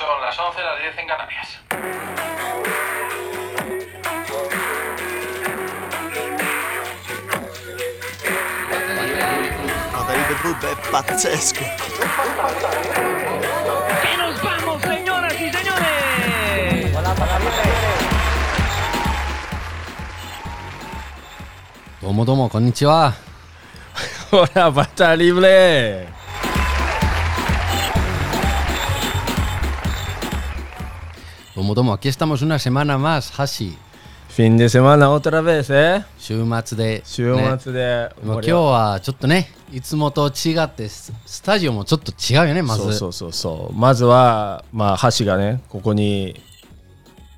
Son las 11, las 10 en Canarias. David Rube es pazzesco. ¡Y nos vamos, señoras y señores! Tomo, tomo, konnichiwa. Hola, pasta libre. もこんにちは。ほら、バターリブレ Domo domo, aquí estamos una semana más, Hashi. フィンデセマナオトラベースえ週末で、週ね末で、もう今日はちょっとね、いつもと違ってス、スタジオもちょっと違うよね、まず。そうそうそうそうまずはまあ箸がねここに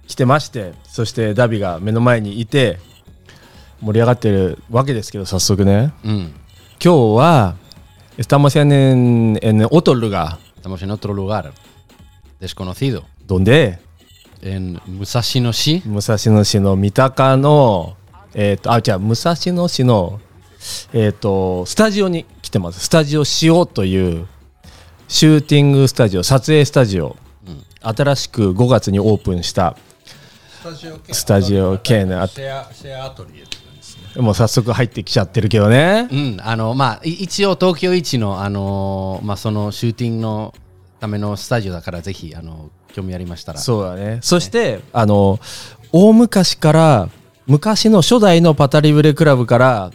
来てましてそしてダビが目の前にいて盛り上がってるわけですけど早速ねうん。今日は estamos en, en otro lugar. Estamos en otro lugar, desconocido, donde en Musashi-no-shi. 武蔵野市の三鷹のえっ、とあじゃあ武蔵野市のえっ、とスタジオに来てますスタジオ塩というシューティングスタジオ撮影スタジオ、新しく5月にオープンしたスタジオ系のあシェア、シェアアトリエ。もう早速入ってきちゃってるけどね。うん、あの、まあ、い一応東京一の、あのまあ、そのシューティングのためのスタジオだから、ぜひ、あの、興味ありましたら。そうだねそしてあの大昔から昔の初代のパタリブレクラブから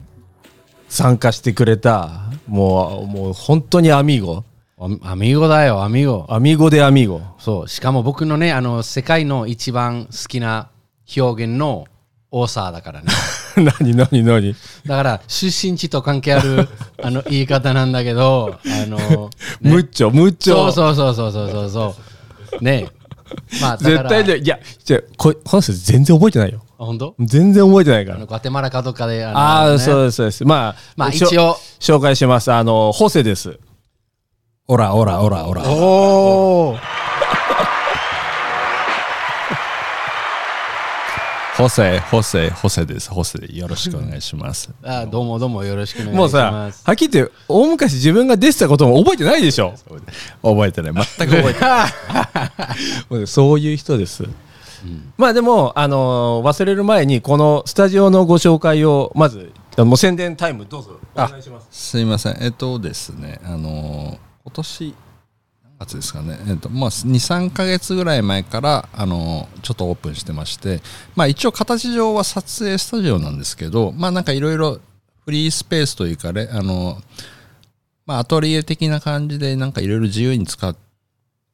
参加してくれたもうもう本当にアミーゴアミーゴだよ、アミーゴ。アミーゴでアミーゴそう、しかも僕のね、あの、世界の一番好きな表現の多さだからね。何何何？だから、出身地と関係ある、あの、言い方なんだけど、あの、ムッチョムッチョそうそうそうそうそうそうそう。ねまあ、絶対でいやじゃあここの人全然覚えてないよ。あ本当？全然覚えてないから。あの、ガテマラかどっかで、あのああ、ね。そうですそうです。まあまあ一応。紹介します。あのホセです。オラオラオラオラ。おおホセ、ホセ、ホセです。ホセでよろしくお願いします。あどうもどうもよろしくお願いしもうます。さはっきり言って大昔自分が出てたことも覚えてないでしょ覚えてない。全く覚えてない。もうそういう人です、まあでも、あのー忘れる前にこのスタジオのご紹介をまずあもう宣伝タイムどうぞお願いしますすいません。えっとですね、あのー今年、何月ですかね、えっと、まあ、2、3ヶ月ぐらい前から、あのちょっとオープンしてまして、まあ、一応形上は撮影スタジオなんですけど、まあ、なんかいろいろフリースペースというかね、あのまあ、アトリエ的な感じで、なんかいろいろ自由に使っ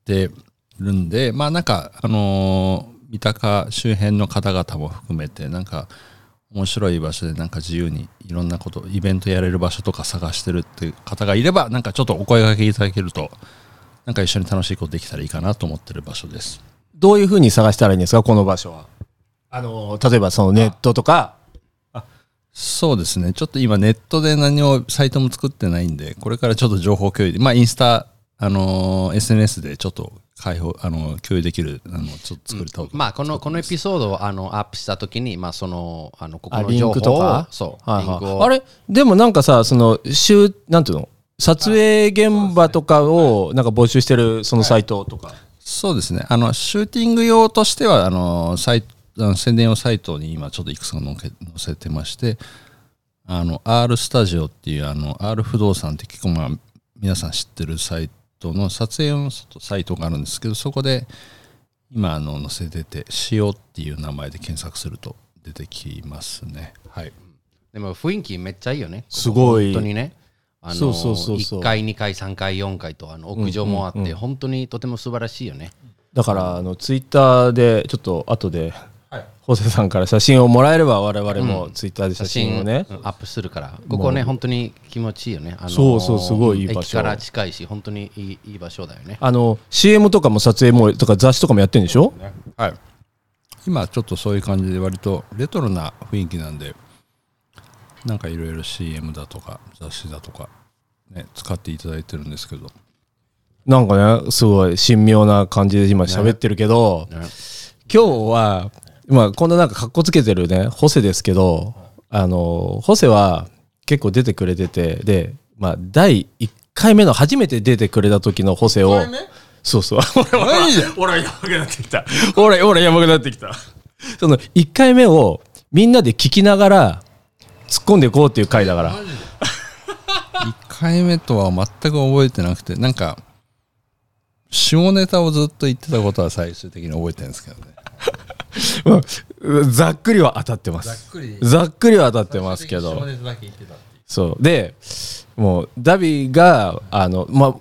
てるんで、まあ、なんか、あの三鷹周辺の方々も含めて、なんか、面白い場所でなんか自由にいろんなことイベントやれる場所とか探してるっていう方がいればなんかちょっとお声掛けいただけるとなんか一緒に楽しいことできたらいいかなと思ってる場所です。どういうふうに探したらいいんですかこの場所は？あのー例えばそのネットとか？そうですね。ちょっと今ネットで何をサイトも作ってないんでこれからちょっと情報共有でまあインスタあのー SNS でちょっと開放あの共有できるあのちょっと作りたいと思いまあ、この、このエピソードを、あの、アップしたときに、まあ、その、あの、ここの情報をクとか？そう、はいリンクを。はいあれ？でもなんかさその週なんていうの？撮影現場とかをなんか募集してるそのサイトとか、そうですね。あの、シューティング用としては、あの、サイト、あの宣伝用サイトに今ちょっといくつか載せてまして、あの、R スタジオっていう、あの、R 不動産って結構まあ、皆さん知ってるサイトの撮影用のサイトがあるんですけど、そこで今、あの、載せてて、塩っていう名前で検索すると出てきますね。はい。でも雰囲気めっちゃいいよね。すごい本当にね。あのそうそうそうそう。1階、2階、3階、4階とあの屋上もあって、本当にとても素晴らしいよね。だからあのツイッターでちょっと後で、ホセさんから写真をもらえれば我々もツイッターで写真をね、うん。アップするから、ここね、本当に気持ちいいよね。あのそうそうすごいいい場所駅から近いし、本当にいいいい場所だよね。あの CM とかも撮影もとか雑誌とかもやってるんでしょ？はい。今ちょっとそういう感じで割とレトロな雰囲気なんで、なんかいろいろ CM だとか雑誌だとか、ね、使っていただいてるんですけど、なんかねすごい神妙な感じで今喋ってるけど、ね。今日は、まあ、こんななんかかっこつけてるねホセですけどあのホセは結構出てくれててで、まあ、第1回目の初めて出てくれた時のホセをそうそう。俺マジで？俺はやばくなってきた。俺俺やばくなってきた。その1回目をみんなで聞きながら突っ込んでいこうっていう回だから。1回目とは全く覚えてなくてなんか下ネタをずっと言ってたことは最終的に覚えてるんですけどね。うんざっくりは当たってます。ざっくり。は当たってますけど。そう。でもうダビがあのまあ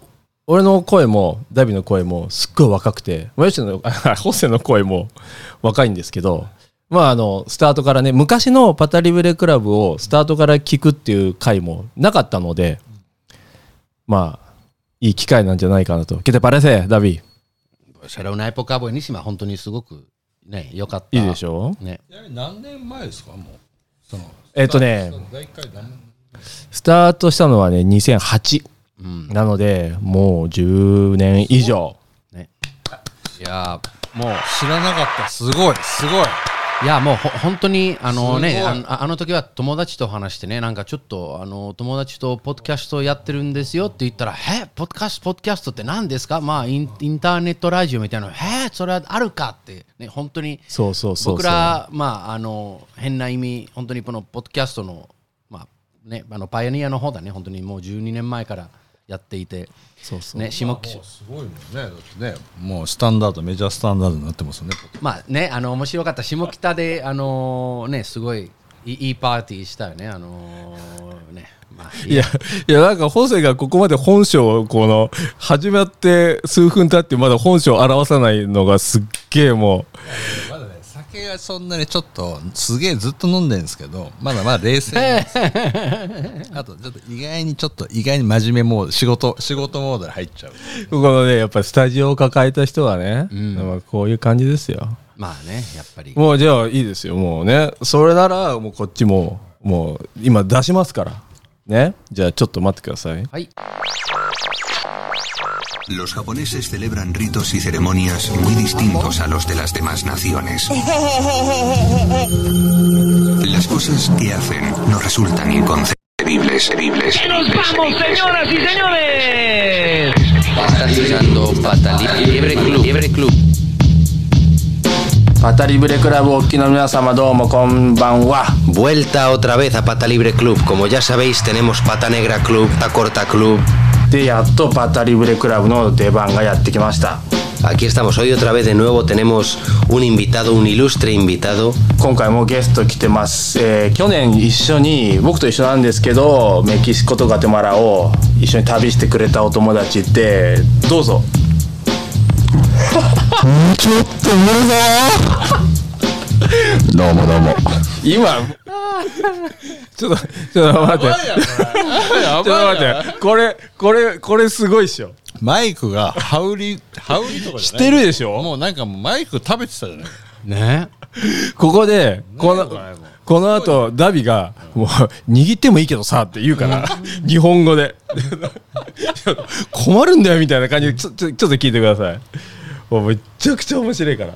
俺の声もダビの声もすっごい若くてもしのあ ホセの声も若いんですけどまああのスタートからね昔のパタリブレクラブをスタートから聞くっていう回もなかったのでまあいい機会なんじゃないかなと。¿Qué te parece, ダビ Será una época buenísima. 本当にすごくね、良かった。いいでしょ？ね。ちなみに何年前ですか？もうそのえっとねスタートしたのはね2008うん。なのでもう10年以上ね。いやーもう、知らなかったすごいすごいいやもうほ本当にあのねあのあの時は友達と話してねなんかちょっとあの友達とポッドキャストやってるんですよって言ったら「えポッドキャストポッドキャストって何ですか?」まあインインターネットラジオみたいな「えそれはあるか?」ってね本当にそうそう僕らまああの変な意味本当にこのポッドキャストのまあねあのパイオニアの方だね本当にもう12年前からやっていてそうそう。ね下北すごいもんねだってね。もうスタンダードメジャースタンダードになってますよねまあね、あの面白かった。下北で、あのね、すごいいいパーティーしたよね、あのね、まあ、いや、いや、なんか、ホセがここまで本性を、この、始まって数分経って、まだ本性を表さないのがすっげえもまだね酒がそんなにちょっとすげえずっと飲んでるんですけどまだまだ冷静なんですよあとちょっと意外にちょっと意外に真面目モード仕事仕事モードに入っちゃうう、このね、やっぱりスタジオを抱えた人はね、まあこういう感じですよ。まあね、やっぱり。もう、じゃあいいですよ、もうね。それなら、もうこっちも、もう、今出しますから。ね。じゃあちょっと待ってください。はい、Los japoneses celebran ritos y ceremonias muy distintos a los de las demás naciones. Las cosas que hacen nos resultan inconcebibles. Seribles, ¡Nos vamos, señoras y señores! Está escuchando Pata Libre Club. Libre Club. パタリブレクラブおっきの皆様どうもこんばんは。 Vuelta otra vez a Pata Libre Club. Como ya sabéis, tenemos Pata Negra Club, Pata Corta Club. で、やっとパタリブレクラブの出番がやってきました。Aquí estamos hoy otra vez de nuevo. Tenemos un invitado, un ilustre invitado. 今回もゲスト来てます、えー去年一緒に僕と一緒なんですけどメキシコとガテマラを一緒に旅してくれたお友達ってどうぞ ちょっと どうもどうも今 ちょっとちょっと待って。ちょっと待って。これこれこれすごいっしょ。マイクが羽織 羽織とかじしゃない。てるでしょ？もうなんかもうマイク食べてたじゃない。ね、ここでこのこの後ダビがもう握ってもいいけどさって言うから日本語で。困るんだよみたいな感じでちょちょちょっと聞いてください。もうめっちゃくちゃ面白いから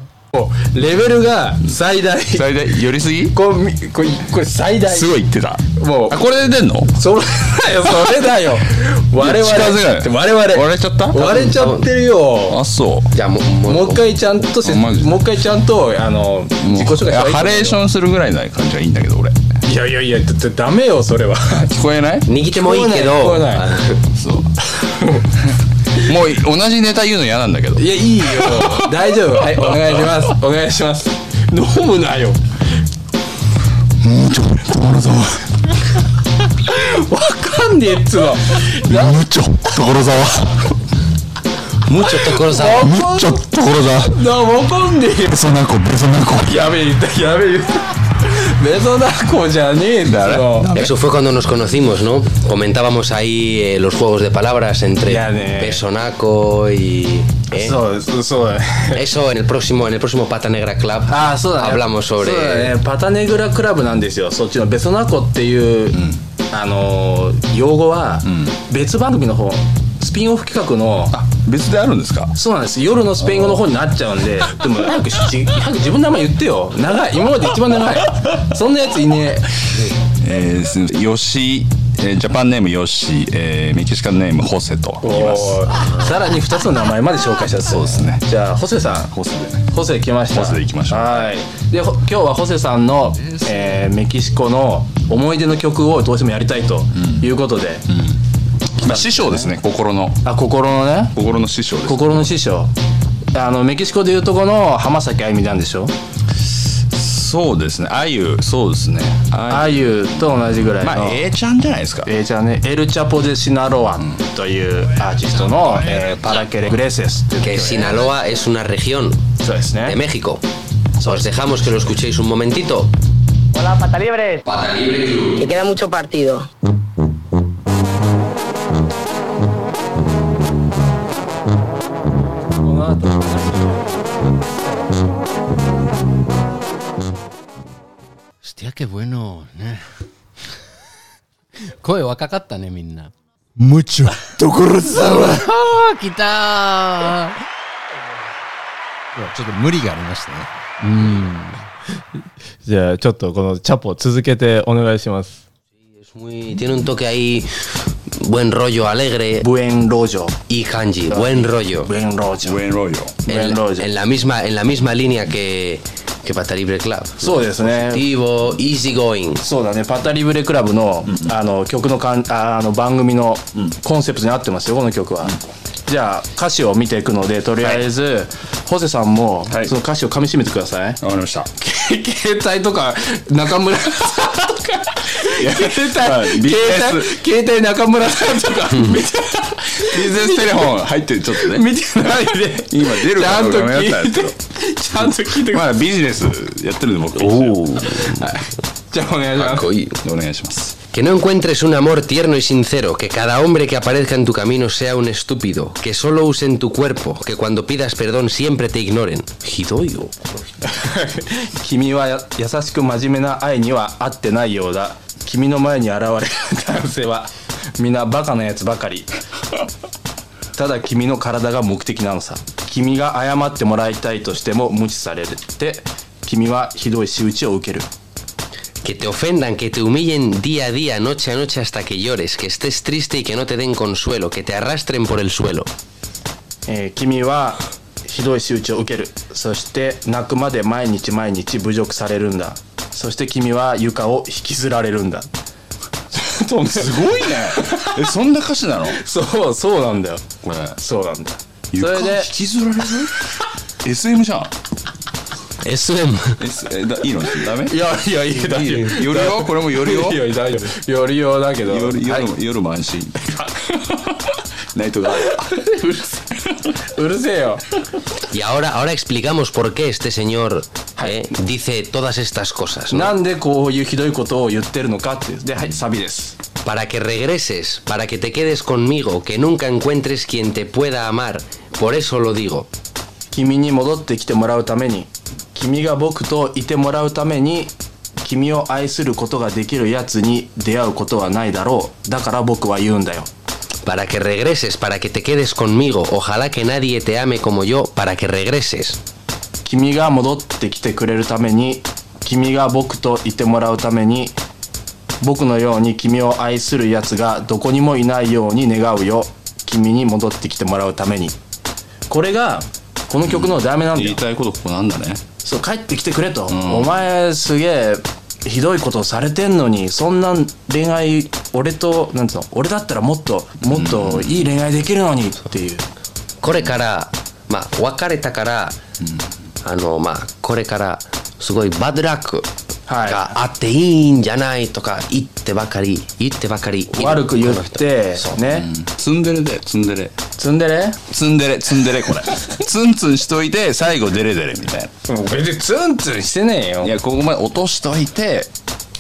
レベルが最大。最大？寄りすぎ？これみこれこれ最大。すごい言ってた。もう。あこれで出んの？それだよ。それだよ。我々。近づかない。我々。割れちゃった？割れちゃってるよ。あそう。Ya, mo- mo- もう一回ちゃんともう一回ちゃんとあの自己紹介ハレーションするぐらいな感じはいいんだけど俺。いやいやいやだってダメよそれは。聞こえない？握ってもいいけど。聞こえないそう もう同じネタ言うの嫌なんだけど。いやいいよ。大丈夫。はいお願いします。お願いします。飲むなよ。もうちょ所沢わ。かんねえっつうの。むちょ所沢 mucho tocorosa. むちょ所沢なわかんねえよ。ベソナコベソナコやべえ言ったやべえ言ったベソナコじゃねえんだよ Eso fue cuando nos conocimos, ¿no? Comentábamos ahí eh, los juegos de palabras entre Ya de- Pesonaco y. ¿eh? そうそうそうだね Eso en el próximo, en el próximo Pata Negra Club. ああそうだね Hablamos sobre. そうだねパタネグラクラブなんですよそっちのベソナコっていう、あのー用語は別番組の方スピンオフ企画のあ別であるんですか？そうなんです。夜のスペイン語の方になっちゃうんででも早くし早く自分の名前言ってよ。長い。今まで一番長い。そんなやついねえ。ーす吉えージャパンネームヨッシー、えーメキシカンネームホセと言います。さらに2つの名前まで紹介しちゃった。そうですね。じゃあホセさん。ホセでね。ホセ来ました。ホセで行きましょう。はい。でほ今日はホセさんの、えーメキシコの思い出の曲をどうしてもやりたいということで、まあ師匠ですね心の。あ心のね？心の師匠です。心の師匠。あのメキシコでいうとこの浜崎あゆみなんでしょ？そうですね。あゆそうですね。ああゆと同じぐらいの、まあ A ちゃんじゃないですか。A ちゃんね。エル・チャポ・デ・シナロアンというアーティストの、えーパラケレ・グレセスっていう Sinaloa es una región そうですね。de México. Os dejamos que lo escuchéis un momentito. Hola, pata libres. Que queda mucho partido. Hostia, qué bueno. ね声若かったね、みんな。Mucho. 来たちょっと無理がありましたねじゃあちょっとこのチャポ続けてお願いします Es muy, tiene un toque ahí, buen rollo, alegre. ブエンロジョ Y kanji, buen rollo. ブエンロジョブエンロイヨ En, Buen rollo. en la misma, en la misma línea que, que Pata Libre Club. そうですね Positivo, easy going. そうだねパタリブレクラブの,、あの曲のかんああの番組のコンセプトに合ってますよこの曲は、じゃあ歌詞を見ていくのでとりあえず、ホセさんも、はいその歌詞をかみしめてくださいわかりました携帯とか中村さんとか携帯、まあビジネ携帯携帯中村さんとか見てビジネステレフォン入ってるちょっとね見てないで今出るかどうか迷ったんですけどちゃんと聞いてくださいまあビジネスやってるんで僕じゃあお願いします Coy. お願いします Que no encuentres un amor tierno y sincero, que cada hombre que aparezca en tu camino sea un estúpido, que solo usen tu cuerpo, que cuando pidas perdón siempre te ignoren. Hidoyo. 君はや優しく真面目な愛には合ってないようだ 君の前に現れる男性は皆バカなやつばかりただ君の体が目的なのさ君が謝ってもらいたいとしても無視されるって君はひどい仕打ちを受ける Que te ofendan, que te humillen día a día, noche a noche hasta que llores, que estés triste y que no te den consuelo, que te arrastren por el suelo. えー君はひどい仕打ちを受ける。そして泣くまで毎日毎日侮辱されるんだ。そして君は床を引きずられるんだ。すごいね。えそんな歌詞なの？そうそうなんだよ。これ。そうなんだ。そ床引れできずられる？SM じゃん。SM. S えだいいの？ダメ？いやいやいや大丈夫。よ。るよ？これもよるよ？いや大丈夫よ。りようだけど。夜夜,、はい。夜も安心。ナイトガー。うるせえうるせえよ Y ahora, ahora explicamos por qué este señor eh, dice todas estas cosas. ¿no? なんでこういうひどいことを言ってるのかっていうではいサビです Para que regreses, para que te quedes conmigo, que nunca encuentres quien te pueda amar. Por eso lo digo. 君に戻ってきてもらうために君が僕といてもらうために君を愛することができるやつに出会うことはないだろうだから僕は言うんだよ Para que regreses, para que te quedes conmigo. Ojalá que nadie te ame como yo, para que regreses. 君が戻ってきてくれるために君が僕といてもらうために僕のように君を愛するやつがどこにもいないように願うよ君に戻ってきてもらうためにこれがこの曲の題名なんだよ言いたいことここなんだね。そう帰ってきてくれと、お前すげえひどいことをされてんのにそんな恋愛俺となんつうの俺だったらもっともっといい恋愛できるのにっていう、これから、まあ、別れたから、あの、まあ、これから、すごいバッドラックはいがあっていいんじゃないとか言ってばかり、言ってばかり。悪く言ってね、ツンデレでツンデレ。ツンデレ？ツンデレツンデレこれ。ツンツンしといて最後デレデレみたい別にツンツンしてねえよ。ないやここまで落としといて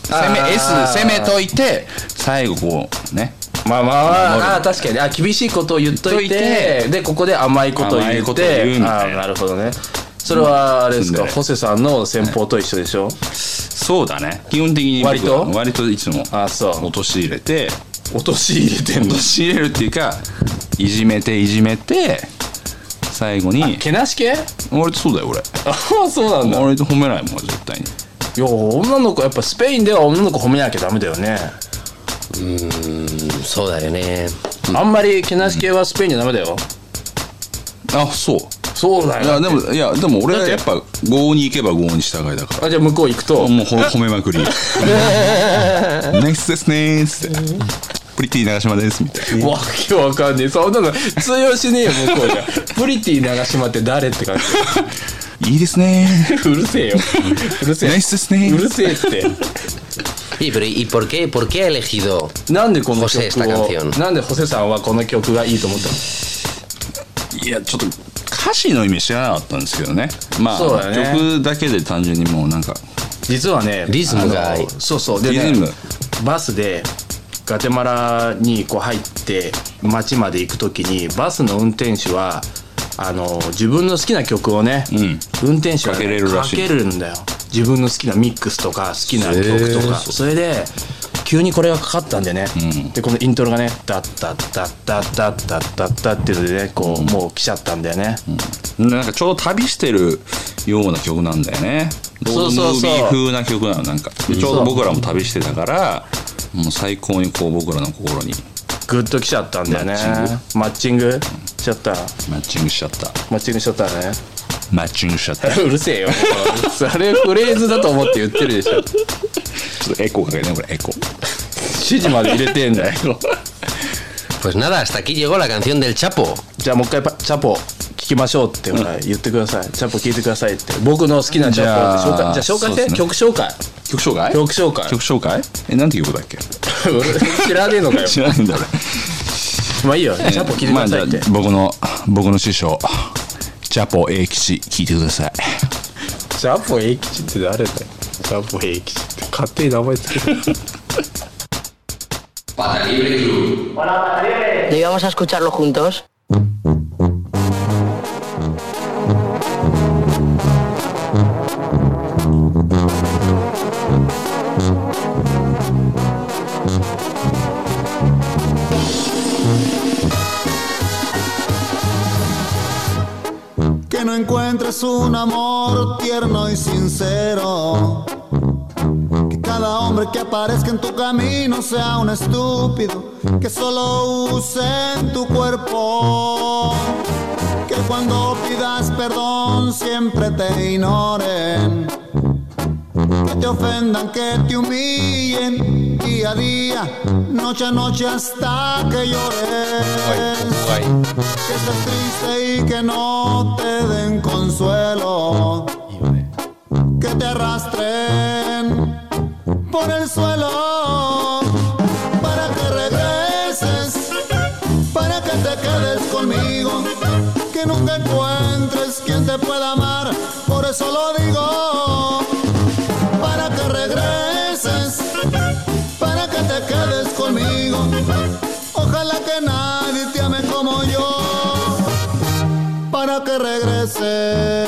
攻め S 攻めといて最後こうね。まあまあまあ確かに。あ厳しいことを言っといてでここで甘いことを言ってうみたいな。あーなるほどねそれはあれですか、ホセさんの戦法と一緒でしょ、そうだね。基本的に割と？割といつもあそう。落とし入れて。落とし入れてんの？落とし入れるっていうかいじめていじめて最後にけなし系？俺そうだよ俺。ああそうなんだ。俺と褒めないもん絶対に。いや女の子やっぱスペインでは女の子褒めなきゃダメだよね。うんそうだよね。あんまりけなし系はスペインじゃダメだよ。あそうそうだいやでもいやでも俺はやっぱ5に行けば5に従いだから。あじゃあ向こう行くと。もうほ褒めまくりナイスですねーっつってプリティ長島ですみたいな。わけわかんねえ。そんなの通用しねえよ向こうじゃ。プリティ長島って誰って感じ。いいですねうるせえよ。うるせえ。ナイスですねうるせえって。Sí, pero ¿y por qué, por qué ha elegido なんでこの José 曲 esta を canción? なんでホセさんはこの曲がいいと思ったの？いやちょっと歌詞の意味知らなかったんですけどね。まあね。曲だけで単純にもうなんか実はねリズムがそうそう。で、ねリズム、バスでガテマラにこう入って街まで行く時にバスの運転手はあの自分の好きな曲をね、うん。運転手は、ね、かけれるんだよ。自分の好きなミックスとか好きな曲とか。それで急にこれがかかったんでね、ん。でこのイントロがね「ダッダッダッダッダッダッダッダッ」っていうのでねこう、もう来ちゃったんだよね、なんかちょうど旅してるような曲なんだよね。ロードムービー風な曲なのなんか。でちょうど僕らも旅してたからもう最高にこう僕らの心に。グッと来ちゃったんだよね。マッチング。しちゃった？マッチングしちゃった。マッチングしちゃったね。マッチングしちゃった。ち うるせえよ。それフレーズだと思って言ってるでしょょっとエコーかけてねこれエコー。指示まで入れてんだよ。Pues nada, hasta aquí llegó la canción del Chapo. じゃあもう一回パチャポ聞きましょうってほら言ってください。チャポ聞いてくださいって。僕の好きなチャポって紹介じゃあ紹介して、曲紹介。曲紹介？曲紹介。曲紹介？えなんて曲だっけ？知らねえのかよ。知らないんだ俺。まあいいよ。チャポ聞いてくださいって、まあ、じゃあ僕の僕の師匠チャポ英吉聞いてください。チャポ英吉って誰だよ？チャポ英吉って勝手に名前つけて ¿No íbamos a escucharlo juntos? Que no encuentres un amor tierno y sincero. cada hombre que aparezca en tu camino sea un estúpido. Que solo usen tu cuerpo. Que cuando pidas perdón siempre te ignoren. Que te ofendan, que te humillen día a día, noche a noche hasta que llores. Que estés triste y que no te den consuelo. Que te arrastren por el suelo para que regreses, para que te quedes conmigo. Que nunca encuentres quien te pueda amar, por eso lo digo. Para que regreses, para que te quedes conmigo. Ojalá que nadie te ame como yo. Para que regreses.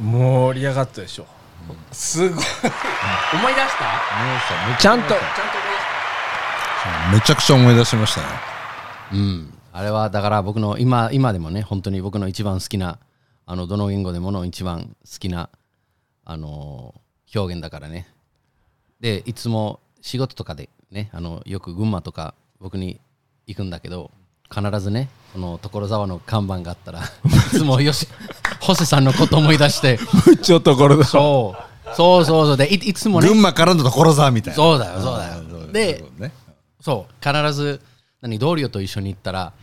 盛り上がったでしょ すごい。思い出した？ちゃんと。めちゃくちゃ思い出しましたね。うん、あれはだから僕の今今でもね本当に僕の一番好きなあのどの言語でもの一番好きなあの表現だからね。でいつも仕事とかでねあのよく群馬とか僕に行くんだけど必ずねこの所沢の看板があったら いつもよしホセさんのこと思い出して。ちょっとこれだ。そうそうそうそう。でいいつもね。群馬からの所沢みたいな。そうだよそうだよ。でね。そう必ず何同僚と一緒に行ったら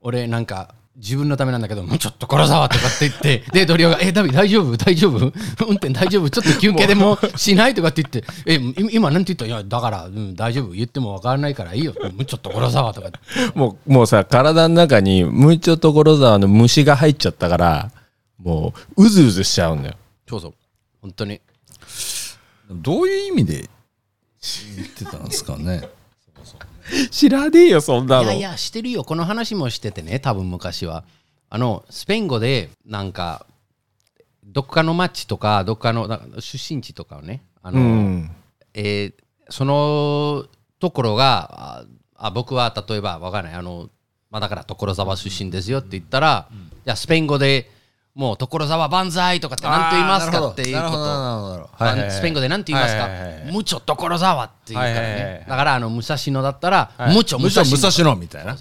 俺なんか自分のためなんだけどもうちょっと殺沢とかって言ってで同僚が「えダビ大丈夫？大丈夫？運転大丈夫？ちょっと休憩でもしない?」とかって言って「えい今なんて言った？いやだから、うん、大丈夫。言っても分からないからいいよ。もうちょっと殺沢とかって。もうもうさ体の中にムーチョ所沢の虫が入っちゃったからもううずうずしちゃうんだよ。そうそう。本当にどういう意味で言ってたんですかね？知らねえよそんないのやいやしてるよ。この話もしててね多分昔は。あのスペイン語でなんかどっかの町とかどっかの出身地とかをねあの、うん。えーそのところがああ僕は例えばわかんない。あの、まあ、だから所沢出身ですよって言ったら、じゃあスペイン語でもう所沢万歳とかって何と言いますかっていうこと。はいはいはいスペイン語で何て言いますか？はいはいはいムチョ所沢っていうからはいはいはいねだからあの武蔵野だったらはい。ムチョむしろ武蔵野野みたいな。だ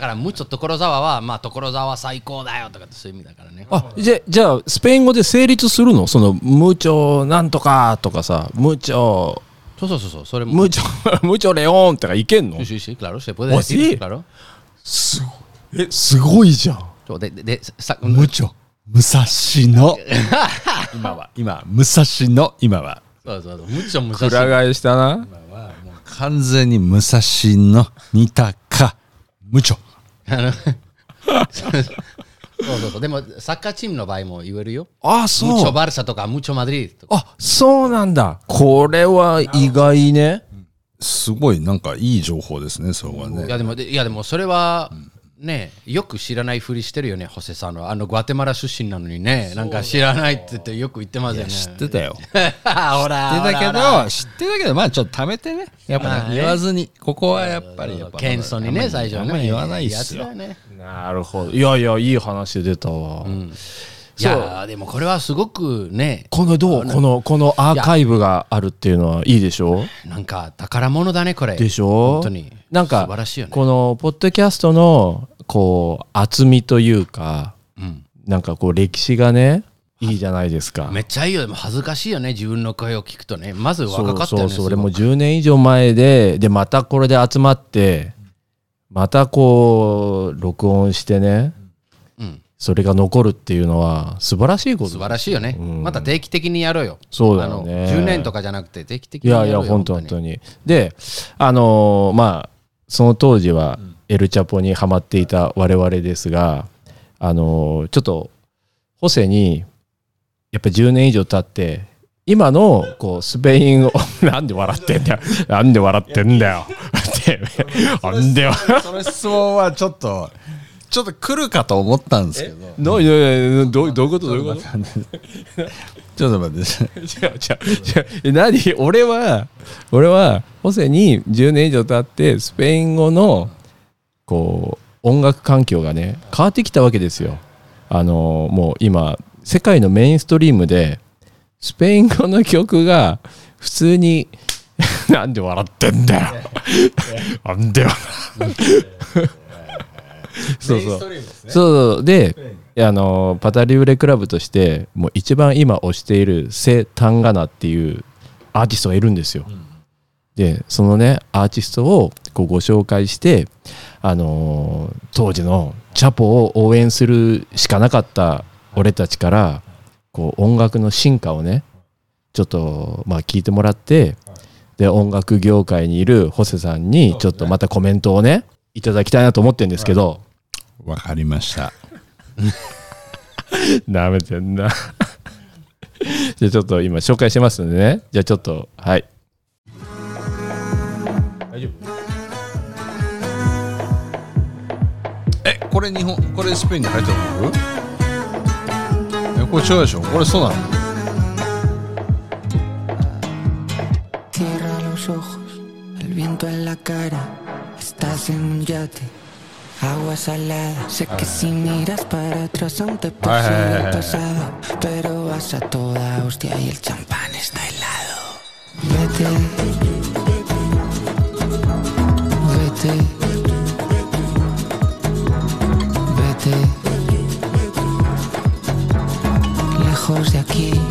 からムチョ所沢はまあ所沢最高だよとかってそういう意味だからね。あじゃじゃあスペイン語で成立するの？そのムチョなんとかとかさムチョそうそうそうそう。それも。ムチョムチョレオンとかいけんの？Sí, sí, sí, claro, se puede ¿Oh, decir, sí? claro. すえすごいじゃんででさむちょ武蔵野。今は。今武蔵野今は。そうそうそう。むちょむくら替えしたな。完全に武蔵野。似たかむちょあのそうそうそう。でもサッカーチームの場合も言えるよ。あムチョバルサとかムチョマドリーとか。あそうなんだ。これは意外ね。すごいなんかいい情報ですねそれはいねやでもでいやでもそれはねよく知らないふりしてるよねホセさんは。あのグアテマラ出身なのにねなんか知らないって言ってよ。く言ってますよね。知ってたよ。ほら知ってたけど知ってたけどまあちょっと貯めてね。やっぱまあね。ね言わずに。ここはやっぱりやっぱ謙遜にね最初はね。あんまり言わないっすよ。やつだね。なるほど。いやいやいい話出たわ、いやでもこれはすごくね。このどうこのこのアーカイブがあるっていうのはいいでしょ？なんか宝物だねこれ。でしょ？本当に。なんか素晴らしいよね。このポッドキャストのこう厚みというかうん。なんかこう歴史がねいいじゃないですか。めっちゃいいよ。でも恥ずかしいよね自分の声を聞くとね。まず若かったよねそうそう俺もすごく。10年以上前ででまたこれで集まってまたこう録音してねうんそれが残るっていうのは素晴らしいこと。素晴らしいよね、うん。また定期的にやろうよ。そうだよね。あの10年とかじゃなくて定期的いにやろうよやいや本当本当に。であのーまあその当時はエルチャポにハマっていた我々ですがあのーちょっとホセにやっぱ10年以上経って今のこうスペインを なんで笑ってんだよ。なんで笑ってんだよ。ってなんでその質問はちょっとちょっと来るかと思ったんですけど。どういうどうどういうこと？どういうこと？ちょっと待って。違う違う違う。え何？俺は俺はホセに10年以上経ってスペイン語のこう音楽環境がね変わってきたわけですよ。あのもう今世界のメインストリームでスペイン語の曲が普通に なんで笑ってんだよ。なんでよ そうそう。そうそう。であのパタリウレクラブとしてもう一番今推しているセ・タンガナっていうアーティストがいるんですよ。でそのねアーティストをこうご紹介して、あのー当時のチャポを応援するしかなかった俺たちからこう音楽の進化をねちょっとまあ聞いてもらってで音楽業界にいるホセさんにちょっとまたコメントをねいただきたいなと思ってるんですけど。わかりました。なめてんな。じゃあちょっと今紹介しますんでね。じゃあちょっとはい。大丈えこれ日本これスペインに入ってるのえこれ違うでしょ？これそうなの？Agua salada. Sé que si miras para atrás aún te pasa el pasado. Pero vas a toda hostia y el champán está helado. Vete, vete, vete. Lejos de aquí.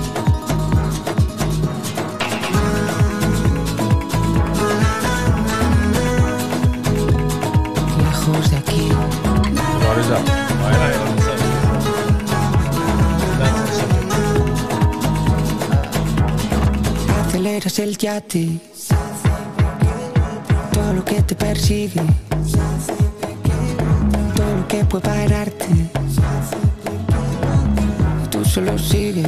Aceleras el yate, todo lo que te persigue, todo lo que puede pararte. Tú solo sigues,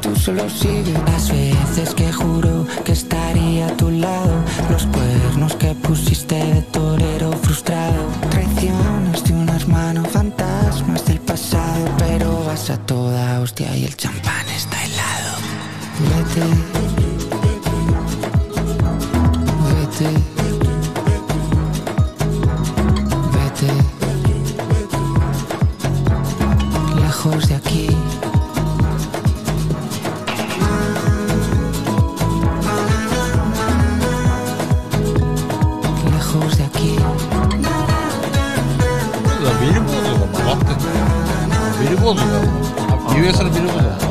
tú solo sigues. Las veces que juro que estaría a tu lado, los cuernos que pusiste de torero frustrado, traiciones de un hermano, fantasmas del pasado, pero vas a toda hostia y el champán está helado. Vete, vete, vete, lejos de aquí. Lejos de aquí. Bir bozuk ama. Bir bozuk ama. Bir bozuk.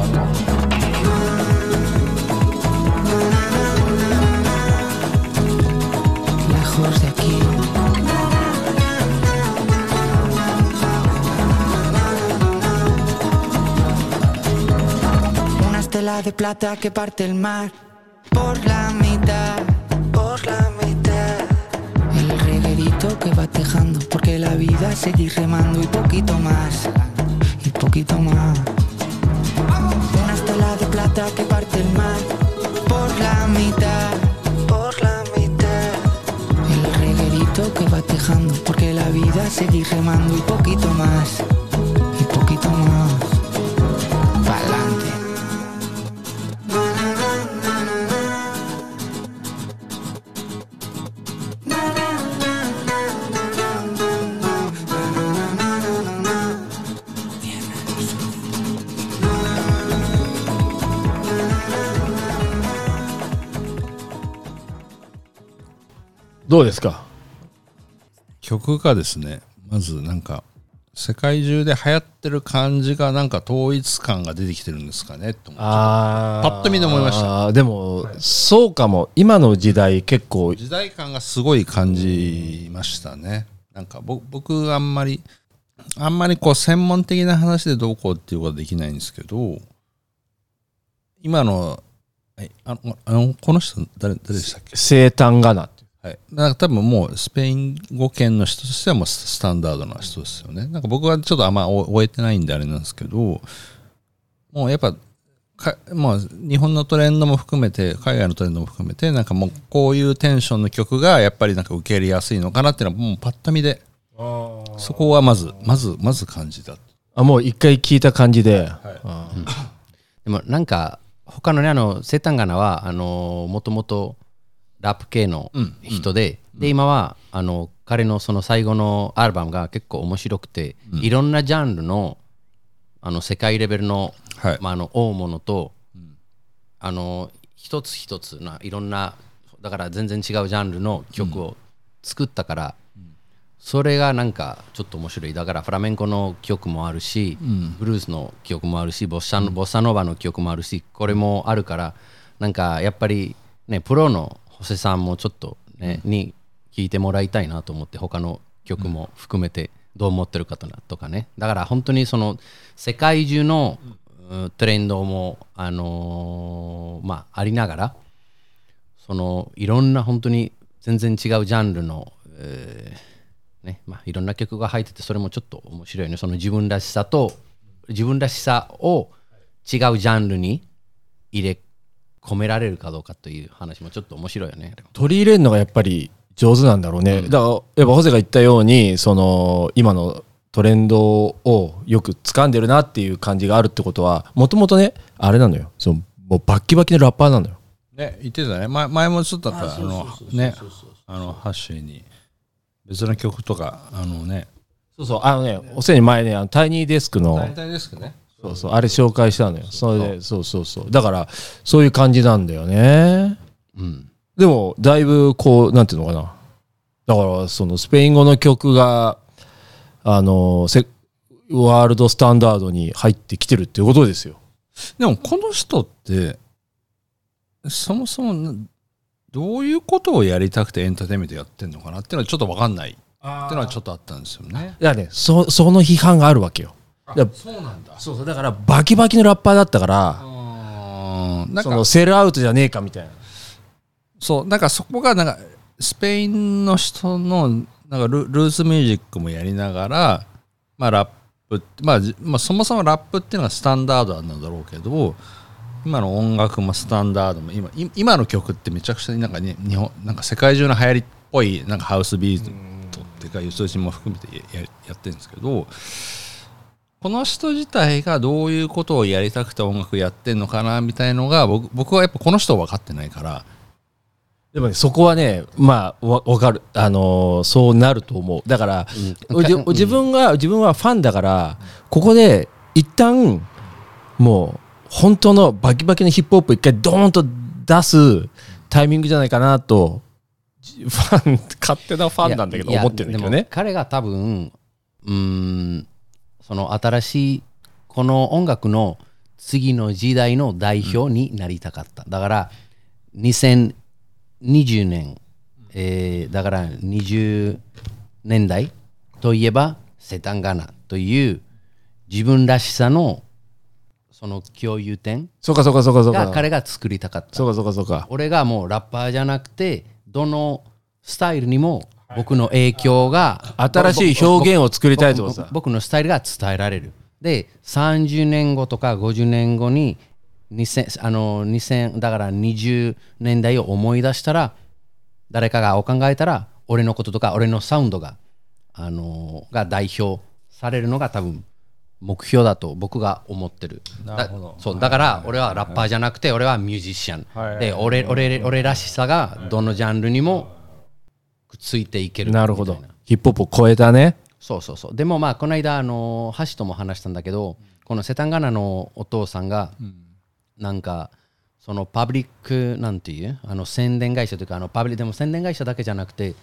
De plata que parte el mar por la mitad, por la mitad. El reguerito que va tejando, porque la vida seguir remando y poquito más, y poquito más. Una estela de plata que parte el mar por la mitad, por la mitad. El reguerito que va tejando, porque la vida seguir remando y poquito más, y poquito más. どうですか？曲がですねまずなんか世界中で流行ってる感じがなんか統一感が出てきてるんですかねと思ってあパッと見で思いました。あーでも、そうかも。今の時代結構時代感がすごい感じましたね。なんかぼ僕あんまりあんまりこう専門的な話でどうこうっていうことはできないんですけど今のはいあのあのこの人誰誰でしたっけ？生誕がなはい、なんか多分もうスペイン語圏の人としてはもうスタンダードな人ですよね。なんか僕はちょっとあんま終えてないんであれなんですけど、もうやっぱか、まあ、日本のトレンドも含めて、海外のトレンドも含めて、なんかもうこういうテンションの曲がやっぱりなんか受け入れやすいのかなっていうのはもうパッと見で、そこはまず、まず、まず感じた。あもう一回聞いた感じで、でもなんか他のねあのセタンガナはあのもともとラップ系の人で、で今はあの彼のその最後のアルバムが結構面白くて、いろんなジャンルのあの世界レベルの,、まあ、あの大物と、あの一つ一つないろんなだから全然違うジャンルの曲を作ったから、それがなんかちょっと面白い。だからフラメンコの曲もあるし、うん。ブルースの曲もあるしボッサノボッサノバの曲もあるしこれもあるからなんかやっぱりねプロのホセさんもちょっとね、に聞いてもらいたいなと思って他の曲も含めてどう思ってるかとかね。だから本当にその世界中の、うん。トレンドもあのーまあありながらそのいろんな本当に全然違うジャンルの、えーねまあ、いろんな曲が入っててそれもちょっと面白いね。その自分らしさと自分らしさを違うジャンルに入れ込められるかどうかという話もちょっと面白いよね。取り入れるのがやっぱり上手なんだろうね、だからやっぱホセが言ったようにその今のトレンドをよく掴んでるなっていう感じがあるってことはもともとねあれなのよ。そのもうバッキバキのラッパーなのよ。ね、言ってたね。前前もちょっとあった、あの、ね、あの、ハッシーに。別の曲とか、あのね、そうそう。あのねおせに前ねあのタイニーデスクの大体ですけどね。そうそう。あれ紹介したのよ。それでそうそうそう。だからそういう感じなんだよね。うん。でもだいぶこうなんていうのかな。だからそのスペイン語の曲があのせワールドスタンダードに入ってきてるっていうことですよ。でもこの人って、そもそもなどういうことをやりたくてエンターテインメントやってんのかなっていうのはちょっとわかんないっていうのはちょっとあったんですよね。いやねそその批判があるわけよ。だそうなんだ。そうそうだからバキバキのラッパーだったからうん。なんかそのセルアウトじゃねえかみたいな。そう、なんかそこがなんかスペインの人のなんかルルーズミュージックもやりながら、まあラップ、まあ、じまあそもそもラップっていうのがスタンダードなんだろうけど、今の音楽もスタンダードも今い今の曲ってめちゃくちゃなんかね日本なんか世界中の流行りっぽいなんかハウスビートっていうかいう数字も含めてやややってるんですけどこの人自体がどういうことをやりたくて音楽やってんのかなみたいのが僕僕はやっぱこの人は分かってないから。でもねそこはねまあわわかる。あのーそうなると思う。だから、うん。自分が自分はファンだからここで一旦もう本当のバキバキのヒップホップ一回ドーンと出すタイミングじゃないかなとじファン勝手なファンなんだけどいや思ってるんだけどね。でも彼が多分うーんその新しいこの音楽の次の時代の代表になりたかった。だから、2020年、えーだから20年代といえば、セタンガナという自分らしさのその共有点そうかそうかそうかそうかが彼が作りたかった。そうかそうかそうか俺がもうラッパーじゃなくて、どのスタイルにも僕の影響が、新しい表現を作りたいってことさ僕僕のスタイルが伝えられる。で、30年後とか50年後に、2000あの2000だから20年代を思い出したら、誰かがを考えたら、俺のこととか俺のサウンドが、あのが代表されるのが多分目標だと僕が思ってる。だそうだから俺はラッパーじゃなくて俺はミュージシャン。はいで俺俺俺らしさがどのジャンルにもついていける。なるほど。ヒップホップを超えたね。そうそうそう。でもまあこの間あの橋とも話したんだけど、このセタンガナのお父さんが、なんかそのパブリックなんていうあの宣伝会社というかあのパブリでも宣伝会社だけじゃなくて、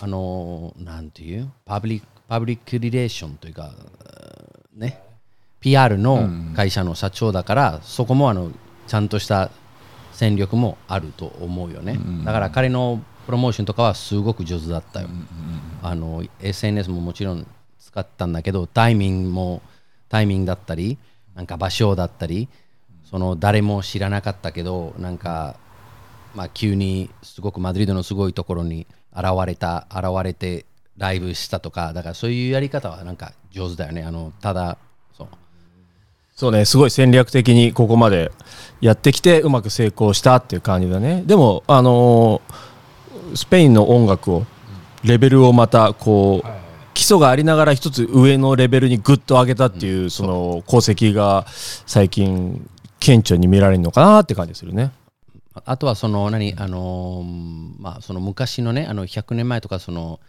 あのなんていうパブリックパブリックリレーションというかね PR の会社の社長だから、そこもあのちゃんとした戦力もあると思うよね、だから彼のプロモーションとかはすごく上手だったよ、あの SNS ももちろん使ったんだけどタイミングもタイミングだったりなんか場所だったりその誰も知らなかったけどなんかまあ急にすごくマドリードのすごいところに現れた現れてライブしたとかだからそういうやり方はなんか上手だよね。あのただそう。そうねすごい戦略的にここまでやってきてうまく成功したっていう感じだね。でもあのースペインの音楽をレベルをまたこう基礎がありながら一つ上のレベルにグッと上げたっていうその功績が最近顕著に見られるのかなって感じするね。あとはその何？あのーまあその昔のねあの100年前とかその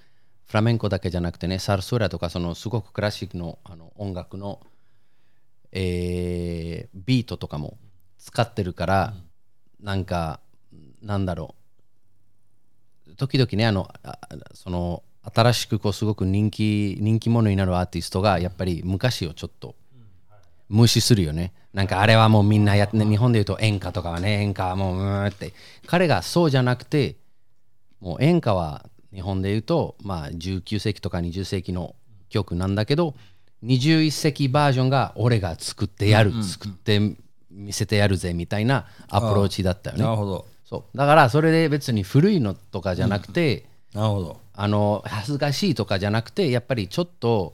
フラメンコだけじゃなくてねサルソーラとかそのすごくクラシックのあの音楽の、えービートとかも使ってるから、なんかなんだろう時々ねあのあその新しくこうすごく人気人気者になるアーティストがやっぱり昔をちょっと無視するよね。なんかあれはもうみんなやって、日本で言うと演歌とかはね、演歌はもううーんって。彼がそうじゃなくて、もう演歌は日本で言うと、まあ19世紀とか20世紀の曲なんだけど、21世紀バージョンが俺が作ってやる、作って見せてやるぜみたいなアプローチだったよね。なるほどそう。だからそれで別に古いのとかじゃなくて、なるほど。あの恥ずかしいとかじゃなくてやっぱりちょっと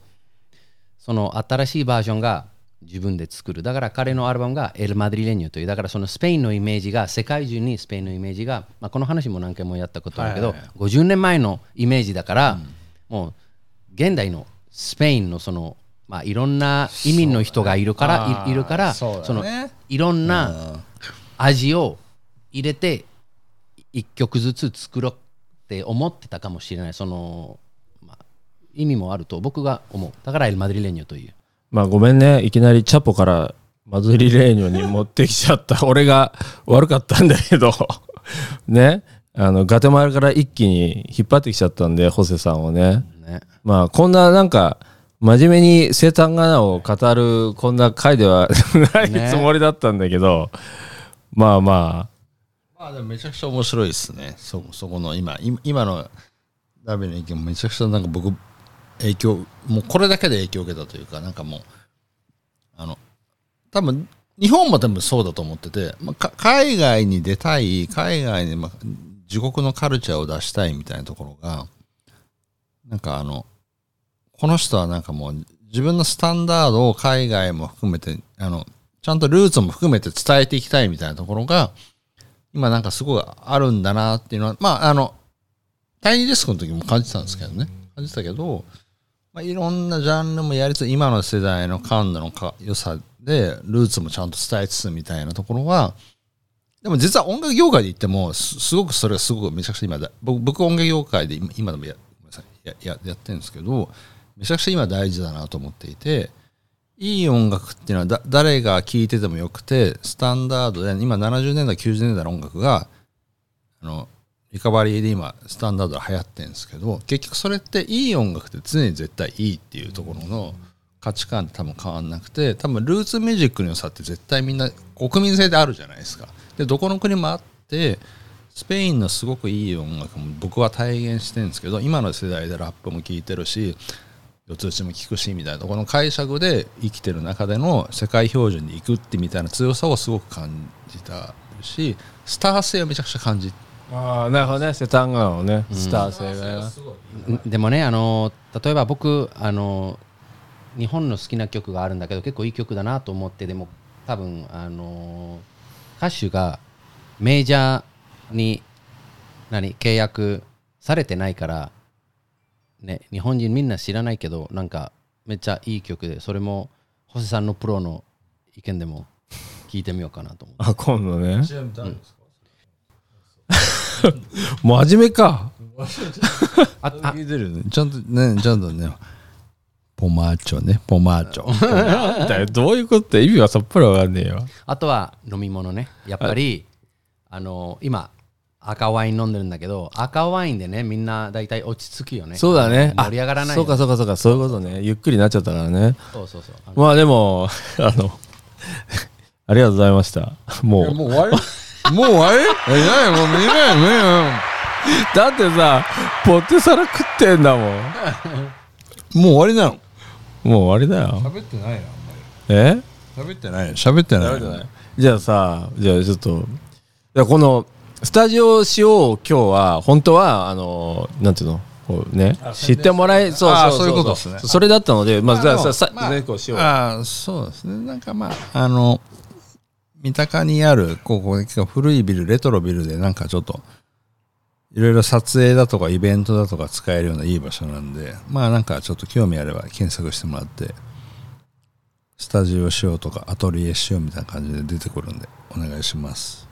その新しいバージョンが自分で作る。だから彼のアルバムがエル・マドリレニョというだからそのスペインのイメージが世界中にスペインのイメージが、まあ、この話も何回もやったことあるけど、はいはい50年前のイメージだから、もう現代のスペインのそのまあいろんな移民の人がいるから、ね。いいるからそうだね。そのいろんな味を入れて一曲ずつ作ろうって思ってたかもしれない。その、まあ、意味もあると僕が思う。だからエル・マドリレニョという。まあごめんね。いきなりチャポからマドリレーニョに持ってきちゃった。俺が悪かったんだけど。ね。あのガテマラから一気に引っ張ってきちゃったんでホセさんをね。ね。まあこんななんか真面目に生誕ガナを語るこんな回では ないね。つもりだったんだけど、まあままあでもめちゃくちゃ面白いですね。そそこの今今のダビの意見もめちゃくちゃなんか僕影響もうこれだけで影響を受けたというかなんかもうあの多分日本も多分そうだと思ってて、まあ、海外に出たい海外に、まあ、自国のカルチャーを出したいみたいなところがなんかあのこの人はなんかもう自分のスタンダードを海外も含めてあのちゃんとルーツも含めて伝えていきたいみたいなところが今なんかすごいあるんだなっていうのはまああのタイニーデスクの時も感じてたんですけどね。感じてたけど、まあ、いろんなジャンルもやりつつ今の世代の感度のか良さでルーツもちゃんと伝えつつみたいなところはでも実は音楽業界で言ってもすすごくそれはすごくめちゃくちゃ今だ僕僕音楽業界で今今でもややややってるんですけどめちゃくちゃ今大事だなと思っていていい音楽っていうのはだ誰が聴いててもよくてスタンダードで今70年代90年代の音楽があのリカバリーで今スタンダードで流行ってるんですけど結局それっていい音楽って常に絶対いいっていうところの価値観って多分変わんなくて多分ルーツミュージックの良さって絶対みんな国民性であるじゃないですか。でどこの国もあってスペインのすごくいい音楽も僕は体現してるんですけど今の世代でラップも聴いてるし四つ打ちも聞くしみたいな。この解釈で生きてる中での世界標準に行くってみたいな強さをすごく感じたしスター性をめちゃくちゃ感じああなるほどね。セタンガのね。スター性が。ねでもねあの例えば僕あの日本の好きな曲があるんだけど結構いい曲だなと思ってでも多分あの歌手がメジャーに何契約されてないからね日本人みんな知らないけどなんかめっちゃいい曲でそれもホセさんのプロの意見でも聞いてみようかなと思う。あ今度ね。もう真面目か。あ聞いてるね。ちゃんとねちゃんとねポマーチョね。ポマーチョ。どういうことって意味はさっぱりわかんねえよ。あとは飲み物ね。やっぱりあの今赤ワイン飲んでるんだけど赤ワインでねみんな大体落ち着くよね。そうだね。盛り上がらないそうかそうかそうかそういうことねゆっくりなっちゃったからね。そうそうそう。まあでも あの ありがとうございました。もう。もう終わり？もう終わり？え何？もう見ない見ないだってさポテサラ食ってんだもん。もう終わりなの？もう終わりだよ。喋ってないなえ？喋ってない喋ってない喋ってない。じゃあさじゃあちょっとじゃあこのスタジオ仕様を今日は本当はあのなんていうの？こうね知ってもらえそうあそうそういうことですね。それだったのでまあじゃあさあねこうしようああそうですね。なんかまああの三鷹にあるここ結構古いビルレトロビルでなんかちょっといろいろ撮影だとかイベントだとか使えるようないい場所なんでまあなんかちょっと興味あれば検索してもらってスタジオしようとかアトリエしようみたいな感じで出てくるんでお願いします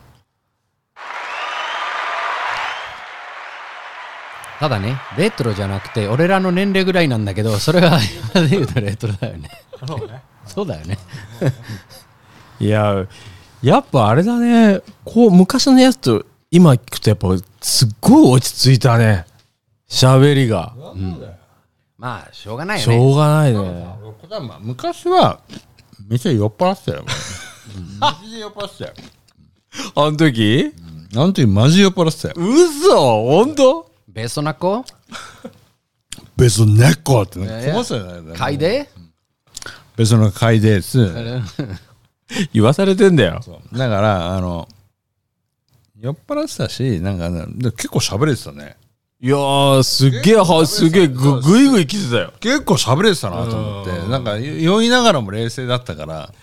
ただねレトロじゃなくて俺らの年齢ぐらいなんだけどそれは今で言うとレトロだよね。そうだよね。いややっぱあれだね。こう昔のやつと今聞くとやっぱすっごい落ち着いたね。喋りが。まあしょうがないよね。しょうがないね。まあ昔はめっちゃ酔っ払ってたよ。マジで酔っ払ってたよ。あの時？あの時マジ酔っ払ってたよ。嘘！本当？ベソナコ？別の猫ってなんかいやいや。こぼしたよね。嗅いで別の階です。言わされてんだよ。だからあの酔っ払ってたしなんかねで結構喋れてたね。いやーすっげえはすげえぐぐいぐい来てたよ。結構喋れてたなと思ってなんか酔いながらも冷静だったから。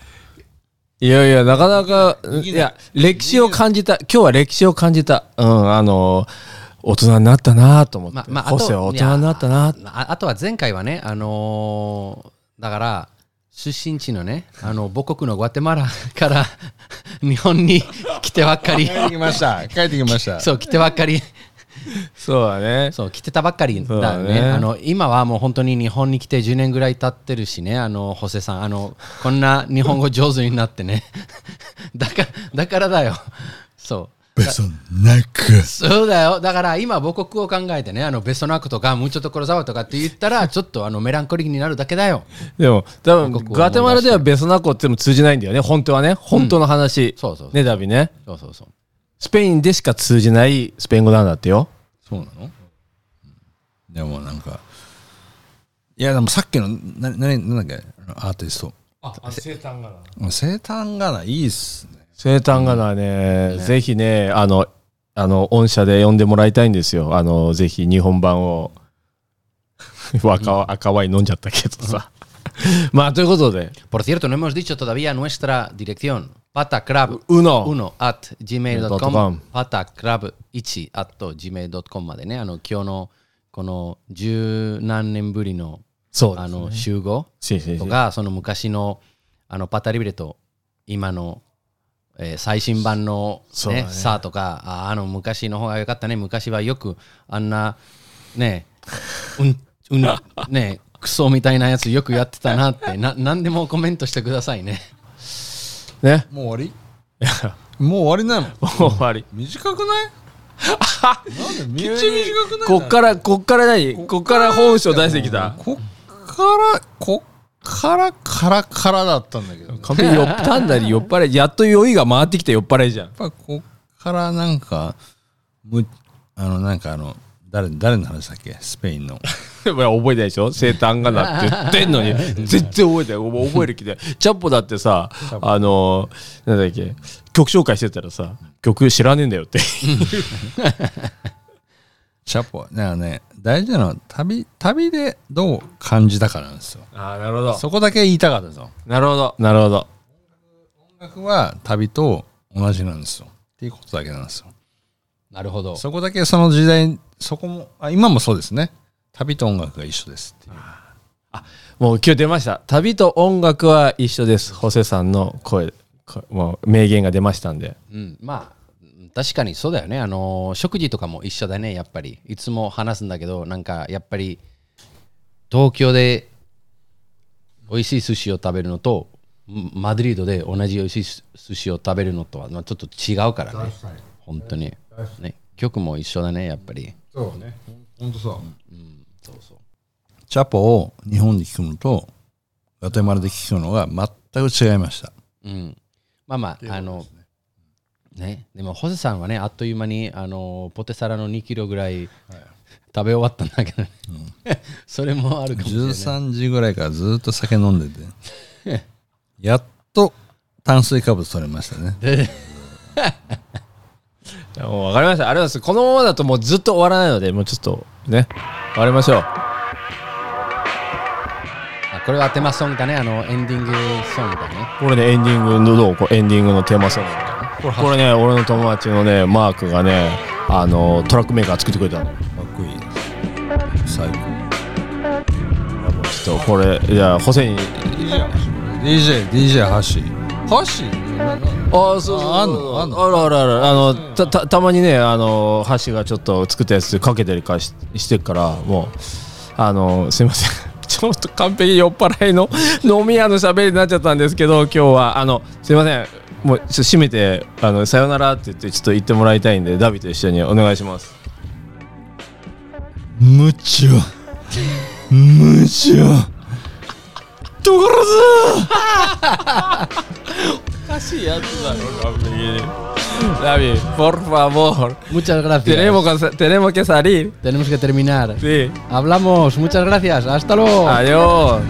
いやいやなかなかい。や歴史を感じた。今日は歴史を感じた。うんあの大人になったなと思って、ままあ、ホセは大人になったなああとは前回はね、あのーだから、出身地のね、あの母国のグアテマラから日本に来てばっかり。帰ってきました帰ってきましたそう、来てばっかり。そうだねそう、来てたばっかりだね。だねあの今はもう本当に日本に来て10年ぐらい経ってるしね、あの、ホセさん、あの、こんな日本語上手になってね。だから、だからだよ。そう。ベソナク。そうだよ。だから今母国を考えてね、あのベストナックとかムーチョとコロザワとかって言ったら、ちょっとあのメランコリックになるだけだよ。でも多分韓国をグアテマラではベソナコっても通じないんだよね。本当はね。本当の話、そうそうそう。ねダビね。そうそうそう。スペインでしか通じないスペイン語なんだってよ。そうなの？でもなんかいやでもさっきのなななんだっけ？アーティスト。あ生誕が生誕がないいっすね生誕がなね、ぜひねあのあの御社で呼んでもらいたいんですよ。あのぜひ日本版を。赤赤ワイン飲んじゃったけどさ。まあということで。Por cierto, no hemos dicho todavía nuestra dirección. patacrab1 Uno. at gmail.com .com. Patacrab1 at gmail.com までね、あの今日のこの十何年ぶりのそうあの集合しししとか、その昔のあのパタリブレと今の、えー最新版の、ねね。さあとかああの昔の方が良かったね昔はよくあんなねうんうんねクソみたいなやつよくやってたなってな何でもコメントしてくださいね。ね。もう終わり？もう終わりなの？もう終わり。短くない？なんでめっちゃ短くないこっからこっから何？こっから本性出してきた？こっからこっからカラカラだったんだけど、完璧に酔っ単なり酔っ払いやっと酔いが回ってきて酔っ払いじゃん。やっぱこっからなんかむあのなんかあの誰誰の話だっけ？スペインの。覚えてないでしょ？生誕がなって言ってんのに。全然覚えてない。覚える気でチャッポだってさあのなんだっけ？曲紹介してたらさ曲知らねえんだよって。チャポだからね大事なのは旅旅でどう感じたかなんですよ。ああなるほど。そこだけ言いたかったですよなるほど。なるほど。音楽は旅と同じなんですよ。っていうことだけなんですよ。なるほど。そこだけその時代そこもあ今もそうですね。旅と音楽が一緒ですっていう。もう今日出ました。旅と音楽は一緒です。ホセさんの声こもう名言が出ましたんで。うん、まあ確かにそうだよね。あの食事とかも一緒だね。やっぱり。いつも話すんだけどなんかやっぱり東京で美味しい寿司を食べるのとんマドリードで同じ美味しい寿司を食べるのとはまあちょっと違うからね。本当に。ね。曲も一緒だねやっぱり。そうね。本当そう。うんそうそう。チャポを日本で聞くのとガテマラで聞くのが全く違いました。うん。まあまああのね。でもホセさんはねあっという間にあのポテサラの2キロぐらい食べ終わったんだけどね、それもあるかもしれない。13時ぐらいからずっと酒飲んでて。やっと炭水化物取れましたね。もう分かりました。ありがとうございます。このままだともうずっと終わらないのでもうちょっとね終わりましょう。あこれはテーマソングだね。あのエンディングソングだね。これねエンディングのどうエンディングのテーマソングこれね俺の友達のねマークがねあのトラックメーカー作ってくれたの。かっこいい。最高。ちょっとこれじゃあホセに DJ DJ ハッシー。ハッシー？ああそうそう。あの？あんの？あるあるある。あのたたたまにねあの箸がちょっと作ったやつかけたりかししてるからもうあのすいません。ちょっと完璧に酔っ払いの飲み屋の喋りになっちゃったんですけど今日はあのすいませんもうちょっと締めてあのさよならって言ってちょっと言ってもらいたいんでダビと一緒にお願いしますむちょむちょところずおかしいやつだろ完璧にダビ por favor Muchas gracias. tenemos que, tenemos que salir Tenemos que terminar. sí Hablamos. Muchas gracias. Hasta luego. adiós